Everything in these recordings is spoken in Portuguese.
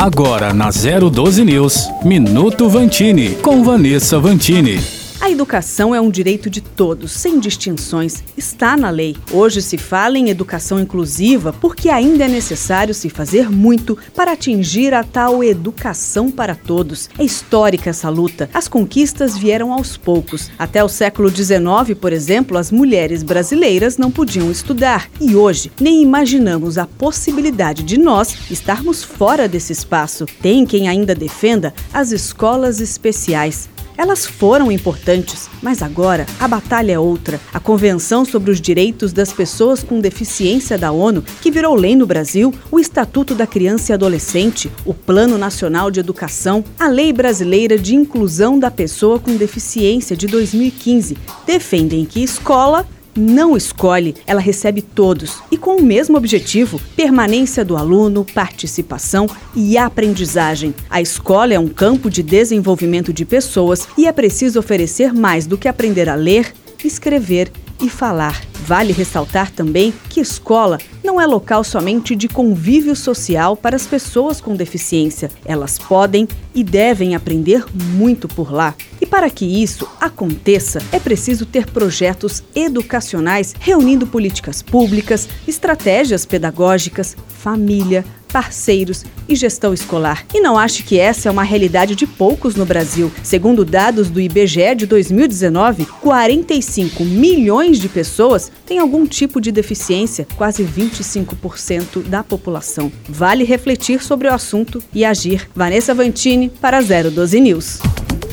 Agora na 012 News, Minuto Vantini, com Vanessa Vantini. A educação é um direito de todos, sem distinções. Está na lei. Hoje se fala em educação inclusiva porque ainda é necessário se fazer muito para atingir a tal educação para todos. É histórica essa luta. As conquistas vieram aos poucos. Até o século XIX, por exemplo, as mulheres brasileiras não podiam estudar. E hoje, nem imaginamos a possibilidade de nós estarmos fora desse espaço. Tem quem ainda defenda as escolas especiais. Elas foram importantes, mas agora a batalha é outra. A Convenção sobre os Direitos das Pessoas com Deficiência da ONU, que virou lei no Brasil, o Estatuto da Criança e Adolescente, o Plano Nacional de Educação, a Lei Brasileira de Inclusão da Pessoa com Deficiência de 2015 defendem que escola não escolhe, ela recebe todos e com o mesmo objetivo: permanência do aluno, participação e aprendizagem. A escola é um campo de desenvolvimento de pessoas e é preciso oferecer mais do que aprender a ler, escrever e falar. Vale ressaltar também que escola não é local somente de convívio social para as pessoas com deficiência. Elas podem e devem aprender muito por lá. Para que isso aconteça, é preciso ter projetos educacionais reunindo políticas públicas, estratégias pedagógicas, família, parceiros e gestão escolar. E não ache que essa é uma realidade de poucos no Brasil. Segundo dados do IBGE de 2019, 45 milhões de pessoas têm algum tipo de deficiência, quase 25% da população. Vale refletir sobre o assunto e agir. Vanessa Vantini para 012 News.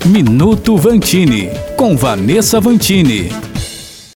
Minuto Vantini, com Vanessa Vantini.